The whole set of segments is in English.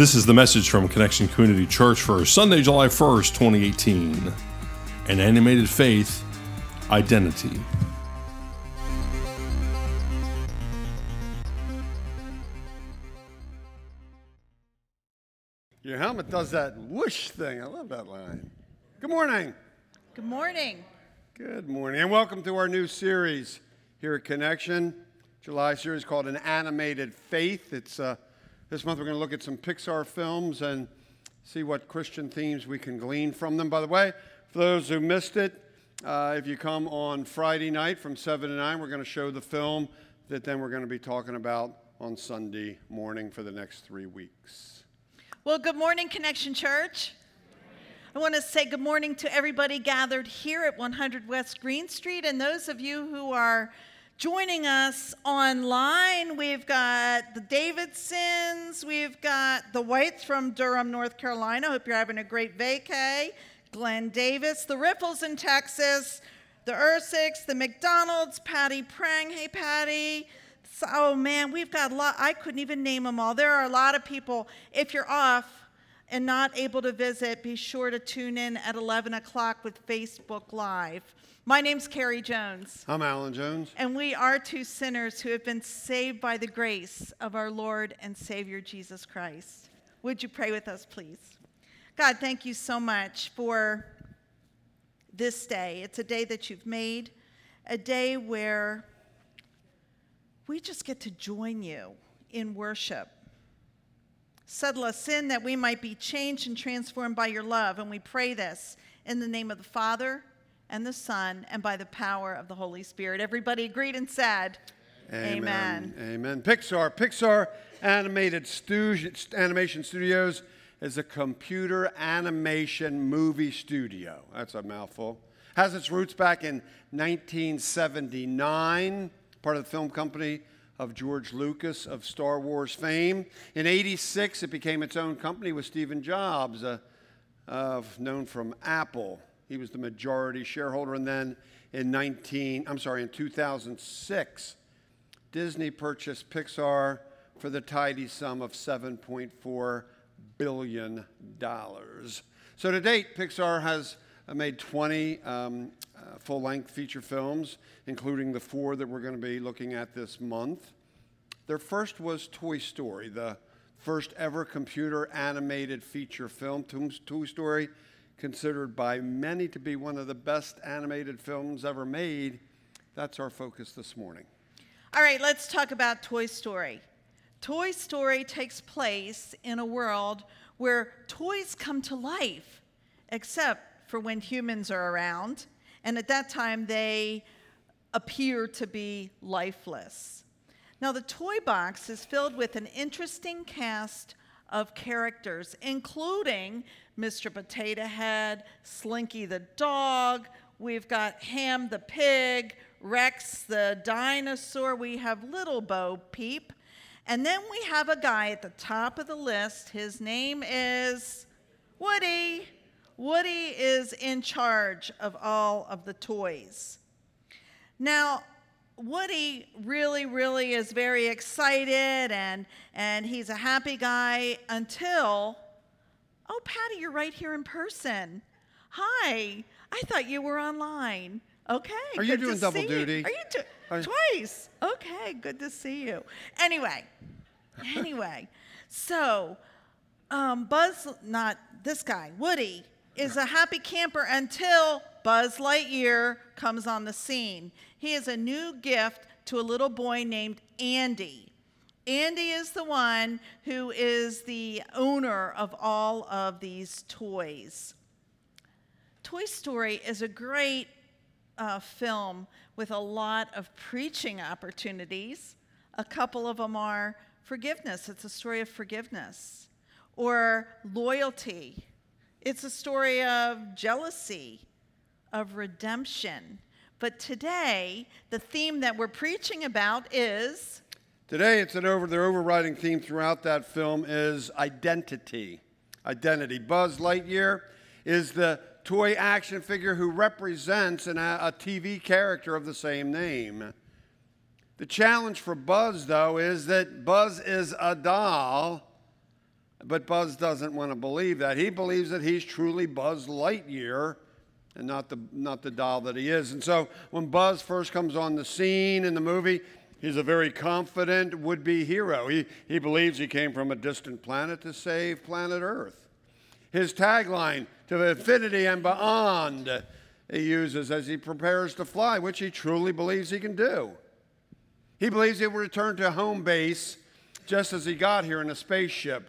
This is the message from Connection Community Church for Sunday, July 1st, 2018. An animated faith, identity. Your helmet does that whoosh thing. I love that line. Good morning. Good morning. Good morning, and welcome to our new series here at Connection. July series called An Animated Faith. It's uh, this month we're going to look at some Pixar films and see what Christian themes we can glean from them. By the way, for those who missed it, uh, if you come on Friday night from 7 to 9, we're going to show the film that then we're going to be talking about on Sunday morning for the next three weeks. Well, good morning, Connection Church. I want to say good morning to everybody gathered here at 100 West Green Street and those of you who are Joining us online, we've got the Davidsons, we've got the Whites from Durham, North Carolina. Hope you're having a great vacay. Glenn Davis, the Riffles in Texas, the Ursicks, the McDonald's, Patty Prang. Hey, Patty. So, oh, man, we've got a lot. I couldn't even name them all. There are a lot of people. If you're off, and not able to visit, be sure to tune in at 11 o'clock with Facebook Live. My name's Carrie Jones. I'm Alan Jones. And we are two sinners who have been saved by the grace of our Lord and Savior Jesus Christ. Would you pray with us, please? God, thank you so much for this day. It's a day that you've made, a day where we just get to join you in worship. Settle us in that we might be changed and transformed by your love. And we pray this in the name of the Father and the Son, and by the power of the Holy Spirit. Everybody agreed and said, Amen. Amen. Amen. Pixar, Pixar Animated Stu- Animation Studios is a computer animation movie studio. That's a mouthful. Has its roots back in 1979, part of the film company of George Lucas of Star Wars fame. In 86, it became its own company with Stephen Jobs, uh, uh, known from Apple. He was the majority shareholder. And then in 19, I'm sorry, in 2006, Disney purchased Pixar for the tidy sum of $7.4 billion. So to date, Pixar has uh, made 20 um, uh, full length feature films, including the four that we're going to be looking at this month. Their first was Toy Story, the first ever computer animated feature film. Toy Story considered by many to be one of the best animated films ever made. That's our focus this morning. All right, let's talk about Toy Story. Toy Story takes place in a world where toys come to life, except for when humans are around. And at that time, they appear to be lifeless. Now, the toy box is filled with an interesting cast of characters, including Mr. Potato Head, Slinky the dog, we've got Hamm the pig, Rex the dinosaur, we have Little Bo Peep, and then we have a guy at the top of the list. His name is Woody. Woody is in charge of all of the toys. Now, Woody really, really is very excited and, and he's a happy guy until, oh, Patty, you're right here in person. Hi, I thought you were online. Okay. Are you doing double duty? You. Are you do- Are twice? Okay, good to see you. Anyway, anyway, so um, Buzz, not this guy, Woody, is a happy camper until Buzz Lightyear comes on the scene. He is a new gift to a little boy named Andy. Andy is the one who is the owner of all of these toys. Toy Story is a great uh, film with a lot of preaching opportunities. A couple of them are forgiveness, it's a story of forgiveness, or loyalty, it's a story of jealousy, of redemption. But today, the theme that we're preaching about is. Today, it's an over, their overriding theme throughout that film is identity. Identity. Buzz Lightyear is the toy action figure who represents an, a TV character of the same name. The challenge for Buzz, though, is that Buzz is a doll But Buzz doesn't want to believe that. He believes that he's truly Buzz Lightyear and not the, not the doll that he is. And so when Buzz first comes on the scene in the movie, he's a very confident would be hero. He, he believes he came from a distant planet to save planet Earth. His tagline, to infinity and beyond, he uses as he prepares to fly, which he truly believes he can do. He believes he will return to home base just as he got here in a spaceship,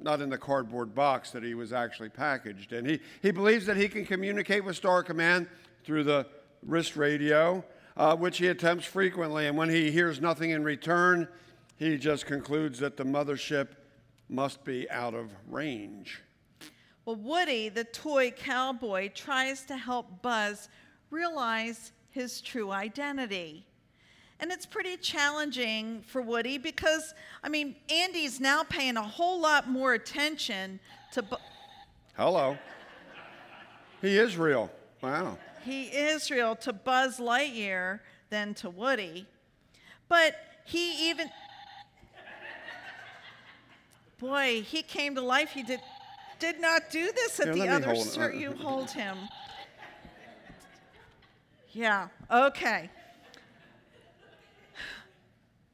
not in the cardboard box that he was actually packaged in. He, he believes that he can communicate with Star Command through the wrist radio, uh, which he attempts frequently. And when he hears nothing in return, he just concludes that the mothership must be out of range. Well, Woody, the toy cowboy, tries to help Buzz realize his true identity. And it's pretty challenging for Woody because, I mean, Andy's now paying a whole lot more attention to. Bu- Hello. He is real. Wow. He is real to Buzz Lightyear than to Woody. But he even. Boy, he came to life. He did, did not do this at Here, the other. hold. Sir, you hold him. Yeah, okay.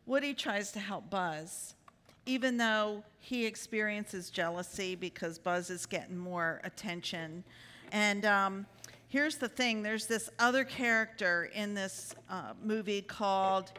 Woody tries to help Buzz, even though he experiences jealousy because Buzz is getting more attention. And um, here's the thing there's this other character in this uh, movie called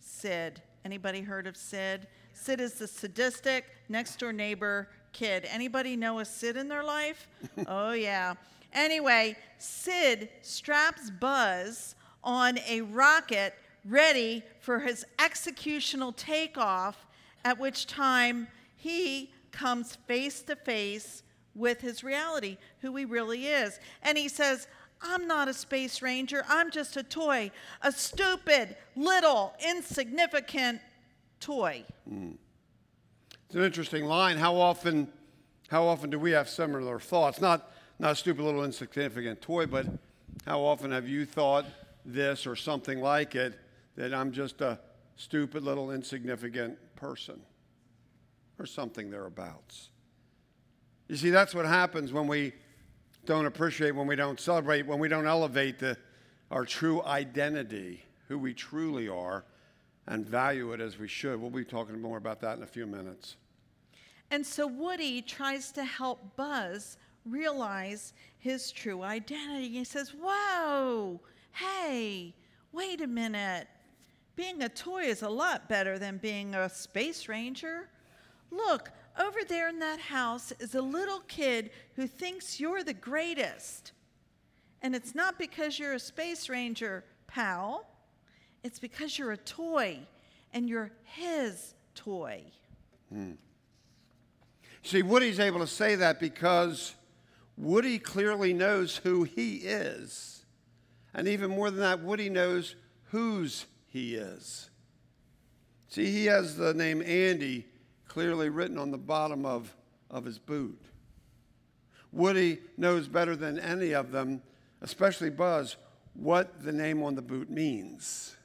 Sid. Anybody heard of Sid? Sid is the sadistic next door neighbor kid. Anybody know a Sid in their life? oh, yeah. Anyway, Sid straps Buzz on a rocket ready for his executional takeoff, at which time he comes face to face with his reality, who he really is. And he says, I'm not a space ranger. I'm just a toy, a stupid, little, insignificant toy. Hmm. It's an interesting line. How often, how often do we have similar thoughts? Not, not a stupid little insignificant toy, but how often have you thought this or something like it that I'm just a stupid little insignificant person or something thereabouts? You see, that's what happens when we don't appreciate, when we don't celebrate, when we don't elevate the, our true identity, who we truly are, and value it as we should. We'll be talking more about that in a few minutes. And so Woody tries to help Buzz realize his true identity. He says, Whoa, hey, wait a minute. Being a toy is a lot better than being a space ranger. Look, over there in that house is a little kid who thinks you're the greatest. And it's not because you're a space ranger, pal. It's because you're a toy and you're his toy. Hmm. See, Woody's able to say that because Woody clearly knows who he is. And even more than that, Woody knows whose he is. See, he has the name Andy clearly written on the bottom of, of his boot. Woody knows better than any of them, especially Buzz, what the name on the boot means.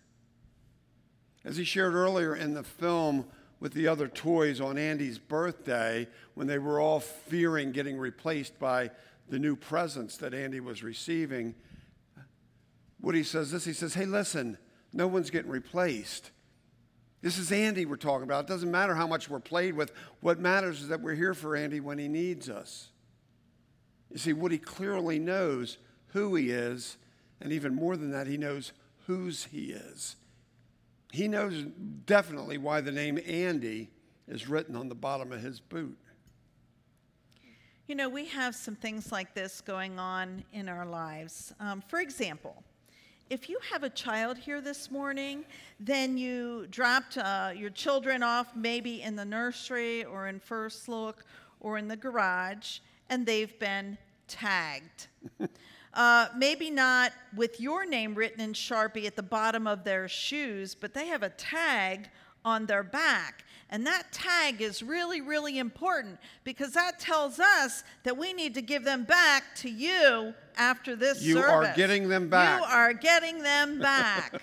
As he shared earlier in the film with the other toys on Andy's birthday, when they were all fearing getting replaced by the new presents that Andy was receiving, Woody says this. He says, Hey, listen, no one's getting replaced. This is Andy we're talking about. It doesn't matter how much we're played with. What matters is that we're here for Andy when he needs us. You see, Woody clearly knows who he is, and even more than that, he knows whose he is. He knows definitely why the name Andy is written on the bottom of his boot. You know, we have some things like this going on in our lives. Um, for example, if you have a child here this morning, then you dropped uh, your children off maybe in the nursery or in first look or in the garage, and they've been tagged. uh, maybe not with your name written in Sharpie at the bottom of their shoes, but they have a tag on their back. And that tag is really, really important because that tells us that we need to give them back to you after this You service. are getting them back. You are getting them back.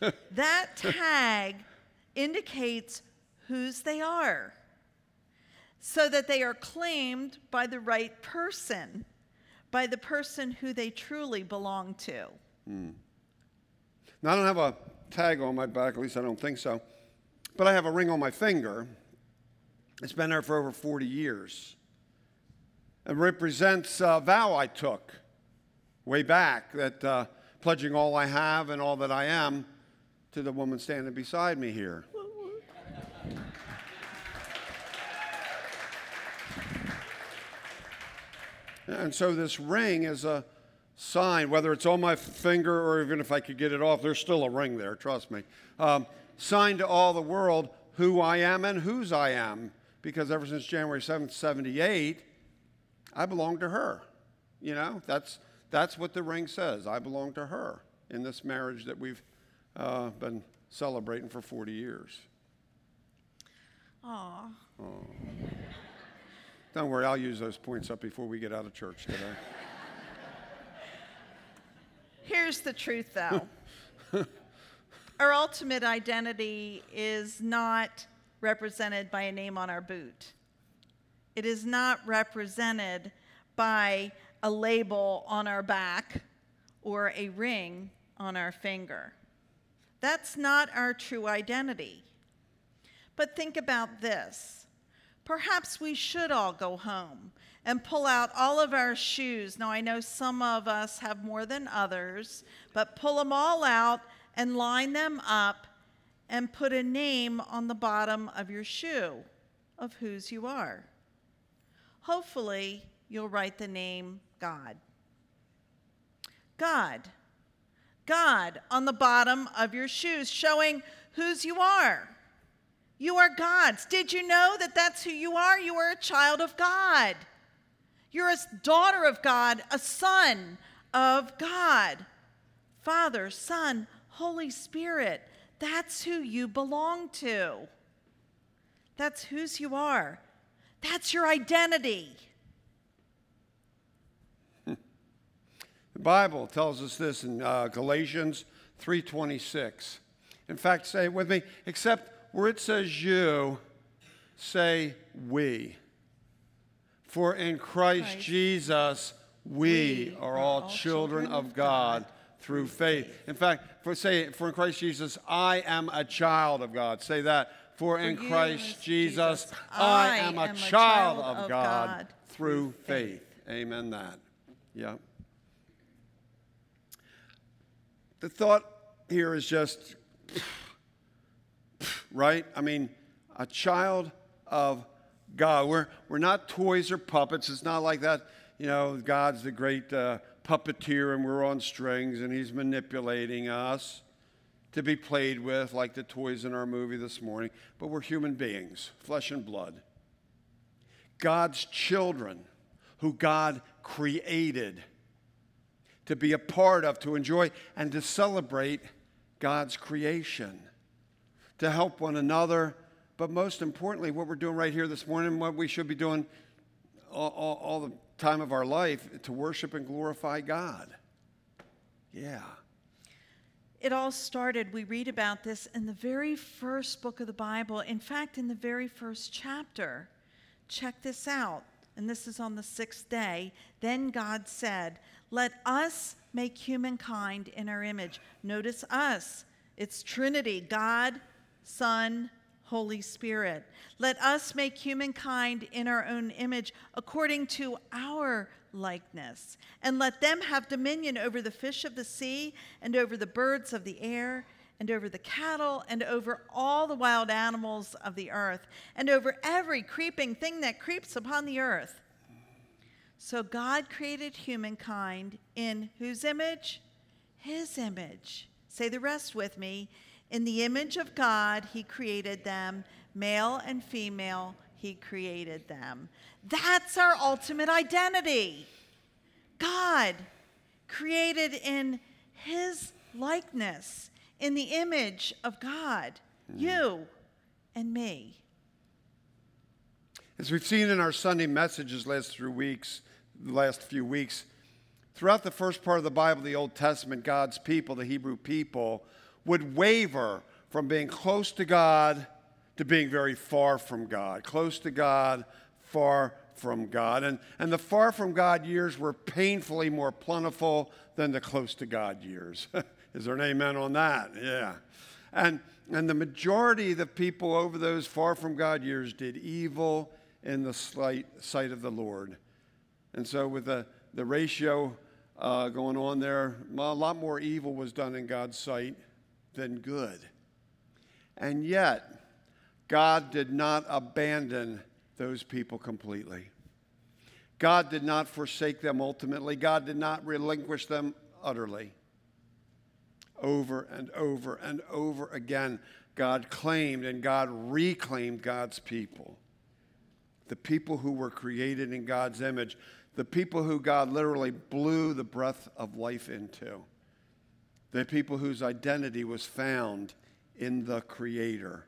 that tag indicates whose they are. so that they are claimed by the right person, by the person who they truly belong to. Hmm. Now, I don't have a tag on my back, at least I don't think so, but I have a ring on my finger. It's been there for over 40 years. It represents a vow I took way back that uh, pledging all I have and all that I am to the woman standing beside me here. And so this ring is a sign, whether it's on my finger or even if I could get it off, there's still a ring there, trust me. Um, sign to all the world who I am and whose I am. Because ever since January 7th, 78, I belong to her. You know, that's, that's what the ring says. I belong to her in this marriage that we've uh, been celebrating for 40 years. Aw. Don't worry, I'll use those points up before we get out of church today. Here's the truth, though. our ultimate identity is not represented by a name on our boot. It is not represented by a label on our back or a ring on our finger. That's not our true identity. But think about this. Perhaps we should all go home and pull out all of our shoes. Now, I know some of us have more than others, but pull them all out and line them up and put a name on the bottom of your shoe of whose you are. Hopefully, you'll write the name God. God. God on the bottom of your shoes, showing whose you are. You are God's. Did you know that that's who you are? You are a child of God. You're a daughter of God, a son of God. Father, Son, Holy Spirit. That's who you belong to. That's whose you are. That's your identity. The Bible tells us this in uh, Galatians 3:26. In fact, say it with me, except where it says you, say we. For in Christ, Christ. Jesus we, are all children of God through faith. In fact, for say for in Christ Jesus I am a child of God. Say that. For in you, Christ Jesus Jesus, I am a am a child child of of God God through through faith. Amen that. Yeah. The thought here is just right? I mean, a child of God. We're, we're not toys or puppets. It's not like that, you know, God's the great uh, puppeteer and we're on strings and he's manipulating us to be played with like the toys in our movie this morning. But we're human beings, flesh and blood. God's children who God created to be a part of, to enjoy, and to celebrate God's creation to help one another, but most importantly, what we're doing right here this morning, what we should be doing all, all, all, the time of our life, to worship and glorify God. Yeah. It all started, we read about this in the very first book of the Bible. In fact, in the very first chapter. Check this out. And this is on the sixth day. Then God said, Let us make humankind in our image. Notice us. It's Trinity God, Son, Holy Spirit. Let us make humankind in our own image according to our likeness. And let them have dominion over the fish of the sea, and over the birds of the air, and over the cattle, and over all the wild animals of the earth, and over every creeping thing that creeps upon the earth. So God created humankind in whose image? His image. Say the rest with me. In the image of God, He created them, male and female, He created them. That's our ultimate identity. God, created in His likeness, in the image of God, mm-hmm. you and me. As we've seen in our Sunday messages last few weeks, the last few weeks, throughout the first part of the Bible, the Old Testament, God's people, the Hebrew people, would waver from being close to God to being very far from God. Close to God, far from God. And, and the far from God years were painfully more plentiful than the close to God years. Is there an amen on that? Yeah. And, and the majority of the people over those far from God years did evil in the sight, sight of the Lord. And so, with the, the ratio uh, going on there, a lot more evil was done in God's sight than good. And yet, God did not abandon those people completely. God did not forsake them ultimately. God did not relinquish them utterly. Over and over and over again, God claimed and God reclaimed God's people. The people who were created in God's image, the people who God literally blew the breath of life into, the people whose identity was found in the Creator.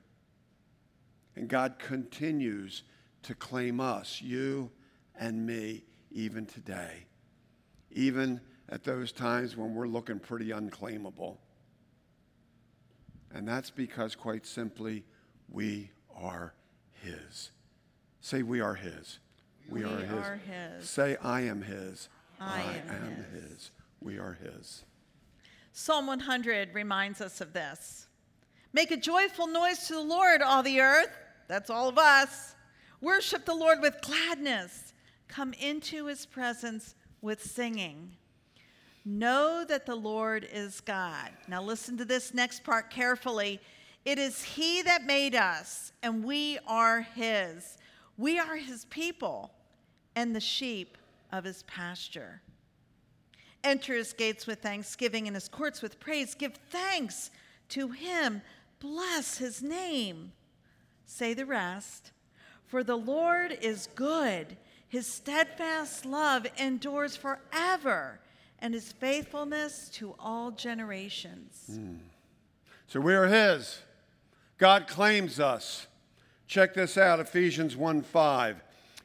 And God continues to claim us, you and me, even today, even at those times when we're looking pretty unclaimable. And that's because, quite simply, we are His. Say, we are His. We, we are, his. are, his. Say, I am His. I, I am, am his. his. We are His. Psalm 100 reminds us of this. Make a joyful noise to the Lord, all the earth. That's all of us. Worship the Lord with gladness. Come into his presence with singing. Know that the Lord is God. Now, listen to this next part carefully. It is he that made us, and we are his. We are his people and the sheep of his pasture. Enter his gates with thanksgiving and his courts with praise. Give thanks to him. Bless his name. Say the rest. For the Lord is good, his steadfast love endures forever, and his faithfulness to all generations. Mm. So we are his. God claims us. Check this out Ephesians 1 5.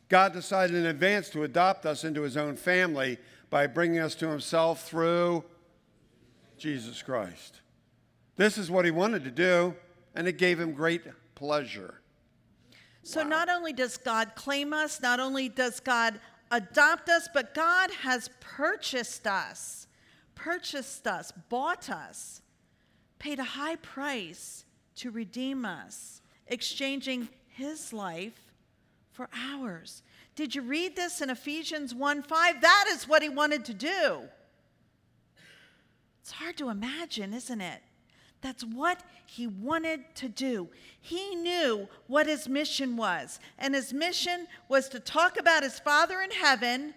God decided in advance to adopt us into his own family by bringing us to himself through Jesus Christ. This is what he wanted to do, and it gave him great pleasure. So wow. not only does God claim us, not only does God adopt us, but God has purchased us, purchased us, bought us, paid a high price to redeem us, exchanging his life for ours. Did you read this in Ephesians 1 5? That is what he wanted to do. It's hard to imagine, isn't it? That's what he wanted to do. He knew what his mission was, and his mission was to talk about his Father in heaven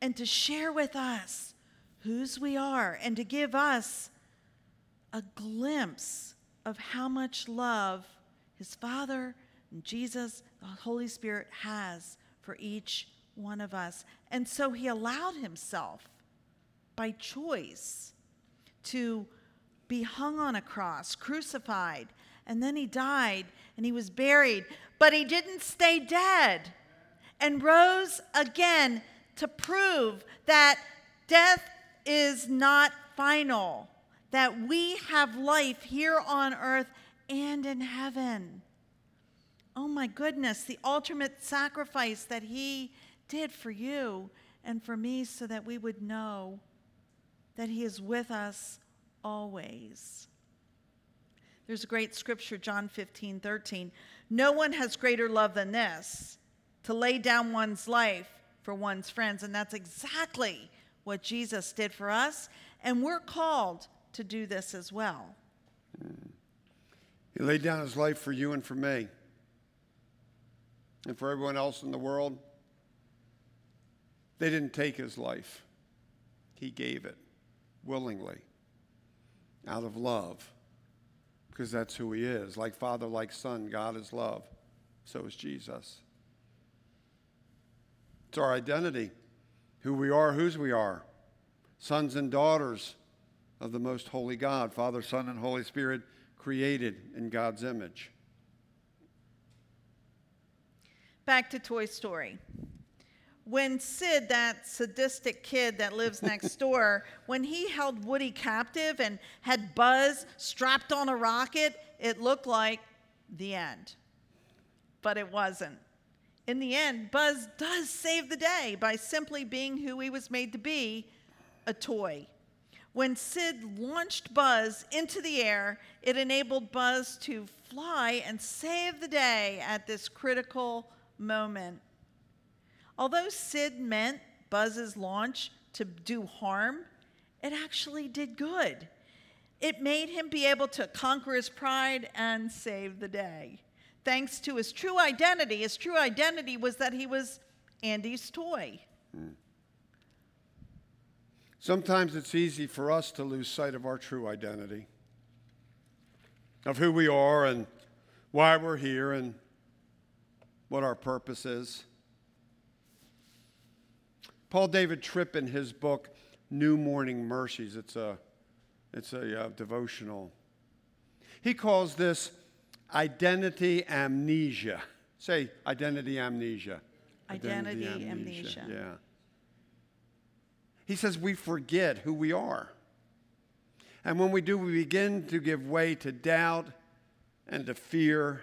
and to share with us whose we are and to give us a glimpse of how much love his Father and Jesus, the Holy Spirit, has for each one of us. And so he allowed himself by choice to be hung on a cross, crucified, and then he died and he was buried. But he didn't stay dead and rose again to prove that death is not final, that we have life here on earth and in heaven. Oh my goodness, the ultimate sacrifice that he did for you and for me so that we would know that He is with us always. There's a great scripture, John 15, 13. No one has greater love than this, to lay down one's life for one's friends. And that's exactly what Jesus did for us. And we're called to do this as well. He laid down his life for you and for me, and for everyone else in the world. They didn't take his life, he gave it willingly, out of love, because that's who He is. Like Father, like Son, God is love. So is Jesus. It's our identity, who we are, whose we are, sons and daughters of the most holy God, Father, Son, and Holy Spirit, created in God's image. Back to Toy Story when Sid, that sadistic kid that lives next door, when he held Woody captive and had Buzz strapped on a rocket, it looked like the end. But it wasn't. In the end, Buzz does save the day by simply being who he was made to be a toy. When Sid launched Buzz into the air, it enabled Buzz to fly and save the day at this critical moment. Although Sid meant Buzz's launch to do harm, it actually did good. It made him be able to conquer his pride and save the day. Thanks to his true identity, his true identity was that he was Andy's toy. Sometimes it's easy for us to lose sight of our true identity, of who we are and why we're here and what our purpose is. Paul David Tripp, in his book, New Morning Mercies, it's a, it's a uh, devotional. He calls this identity amnesia. Say identity amnesia. Identity, identity amnesia. amnesia. Yeah. He says we forget who we are. And when we do, we begin to give way to doubt and to fear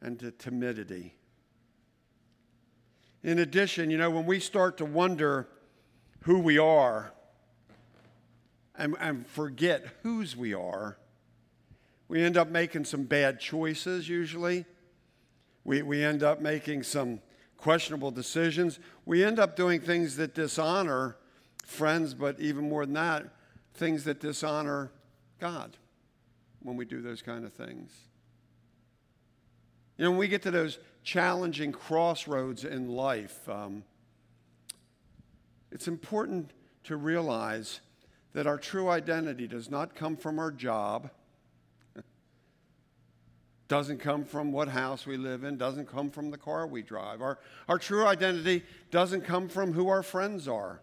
and to timidity. In addition, you know, when we start to wonder who we are and, and forget whose we are, we end up making some bad choices usually. We, we end up making some questionable decisions. We end up doing things that dishonor friends, but even more than that, things that dishonor God when we do those kind of things. You know, when we get to those challenging crossroads in life, um, it's important to realize that our true identity does not come from our job, doesn't come from what house we live in, doesn't come from the car we drive. Our, our true identity doesn't come from who our friends are.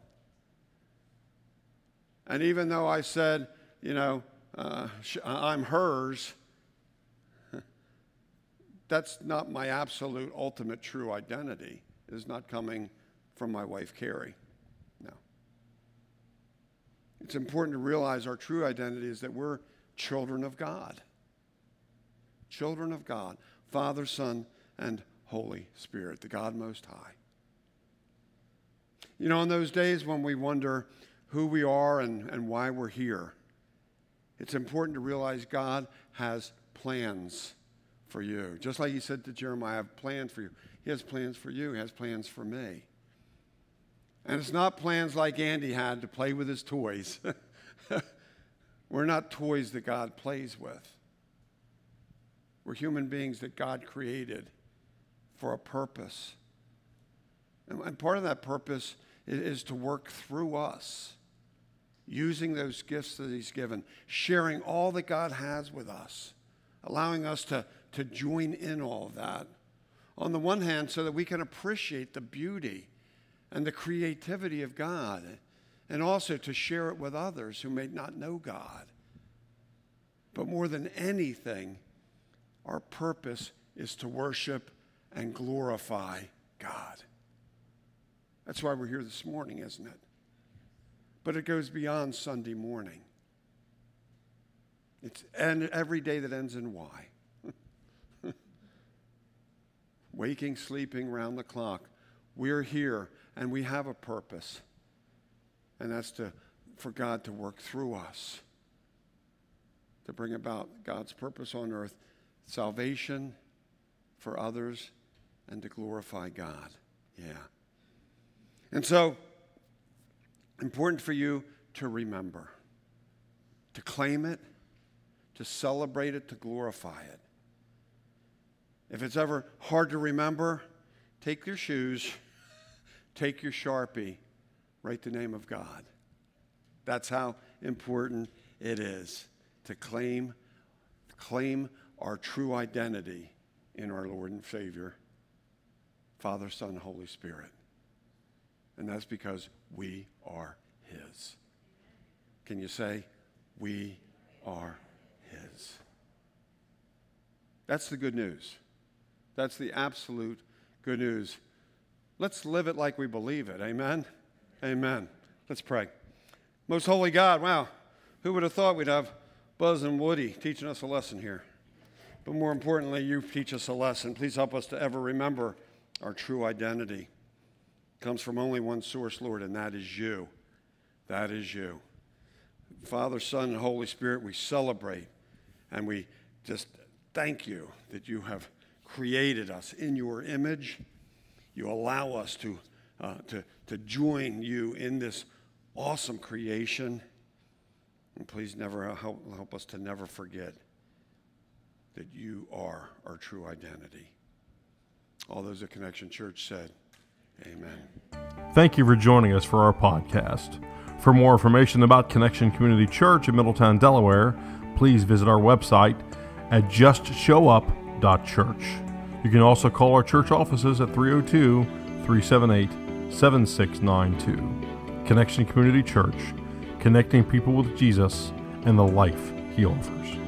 And even though I said, you know, uh, I'm hers, that's not my absolute ultimate true identity. It is not coming from my wife, Carrie. No. It's important to realize our true identity is that we're children of God. Children of God, Father, Son, and Holy Spirit, the God Most High. You know, in those days when we wonder, who we are and, and why we're here. It's important to realize God has plans for you. Just like he said to Jeremiah, I have plans for you. He has plans for you, he has plans for me. And it's not plans like Andy had to play with his toys. We're not toys that God plays with. We're human beings that God created for a purpose. And part of that purpose is to work through us using those gifts that He's given, sharing all that God has with us, allowing us to, to join in all of that. On the one hand, so that we can appreciate the beauty and the creativity of God, and also to share it with others who may not know God. But more than anything, our purpose is to worship and glorify God. That's why we're here this morning, isn't it? but it goes beyond Sunday morning. It's and every day that ends in Y. Waking, sleeping, round the clock. We're here and we have a purpose. And that's to, for God to work through us to bring about God's purpose on earth salvation for others and to glorify God. Yeah. And so, important for you to remember, to claim it, to celebrate it, to glorify it. If it's ever hard to remember, take your shoes, take your Sharpie, write the name of God. That's how important it is to claim, claim our true identity in our Lord and Savior, Father, Son, Holy Spirit. And that's because we are His. Can you say, We are His? That's the good news. That's the absolute good news. Let's live it like we believe it. Amen? Amen. Let's pray. Most holy God, wow, who would have thought we'd have Buzz and Woody teaching us a lesson here? But more importantly, you teach us a lesson. Please help us to ever remember our true identity comes from only one source, Lord, and that is you. That is you. Father, Son, and Holy Spirit, we celebrate and we just thank you that you have created us in your image. You allow us to, uh, to, to join you in this awesome creation. And please never help, help us to never forget that you are our true identity. All those at Connection Church said, Amen. Thank you for joining us for our podcast. For more information about Connection Community Church in Middletown, Delaware, please visit our website at justshowup.church. You can also call our church offices at 302 378 7692. Connection Community Church, connecting people with Jesus and the life he offers.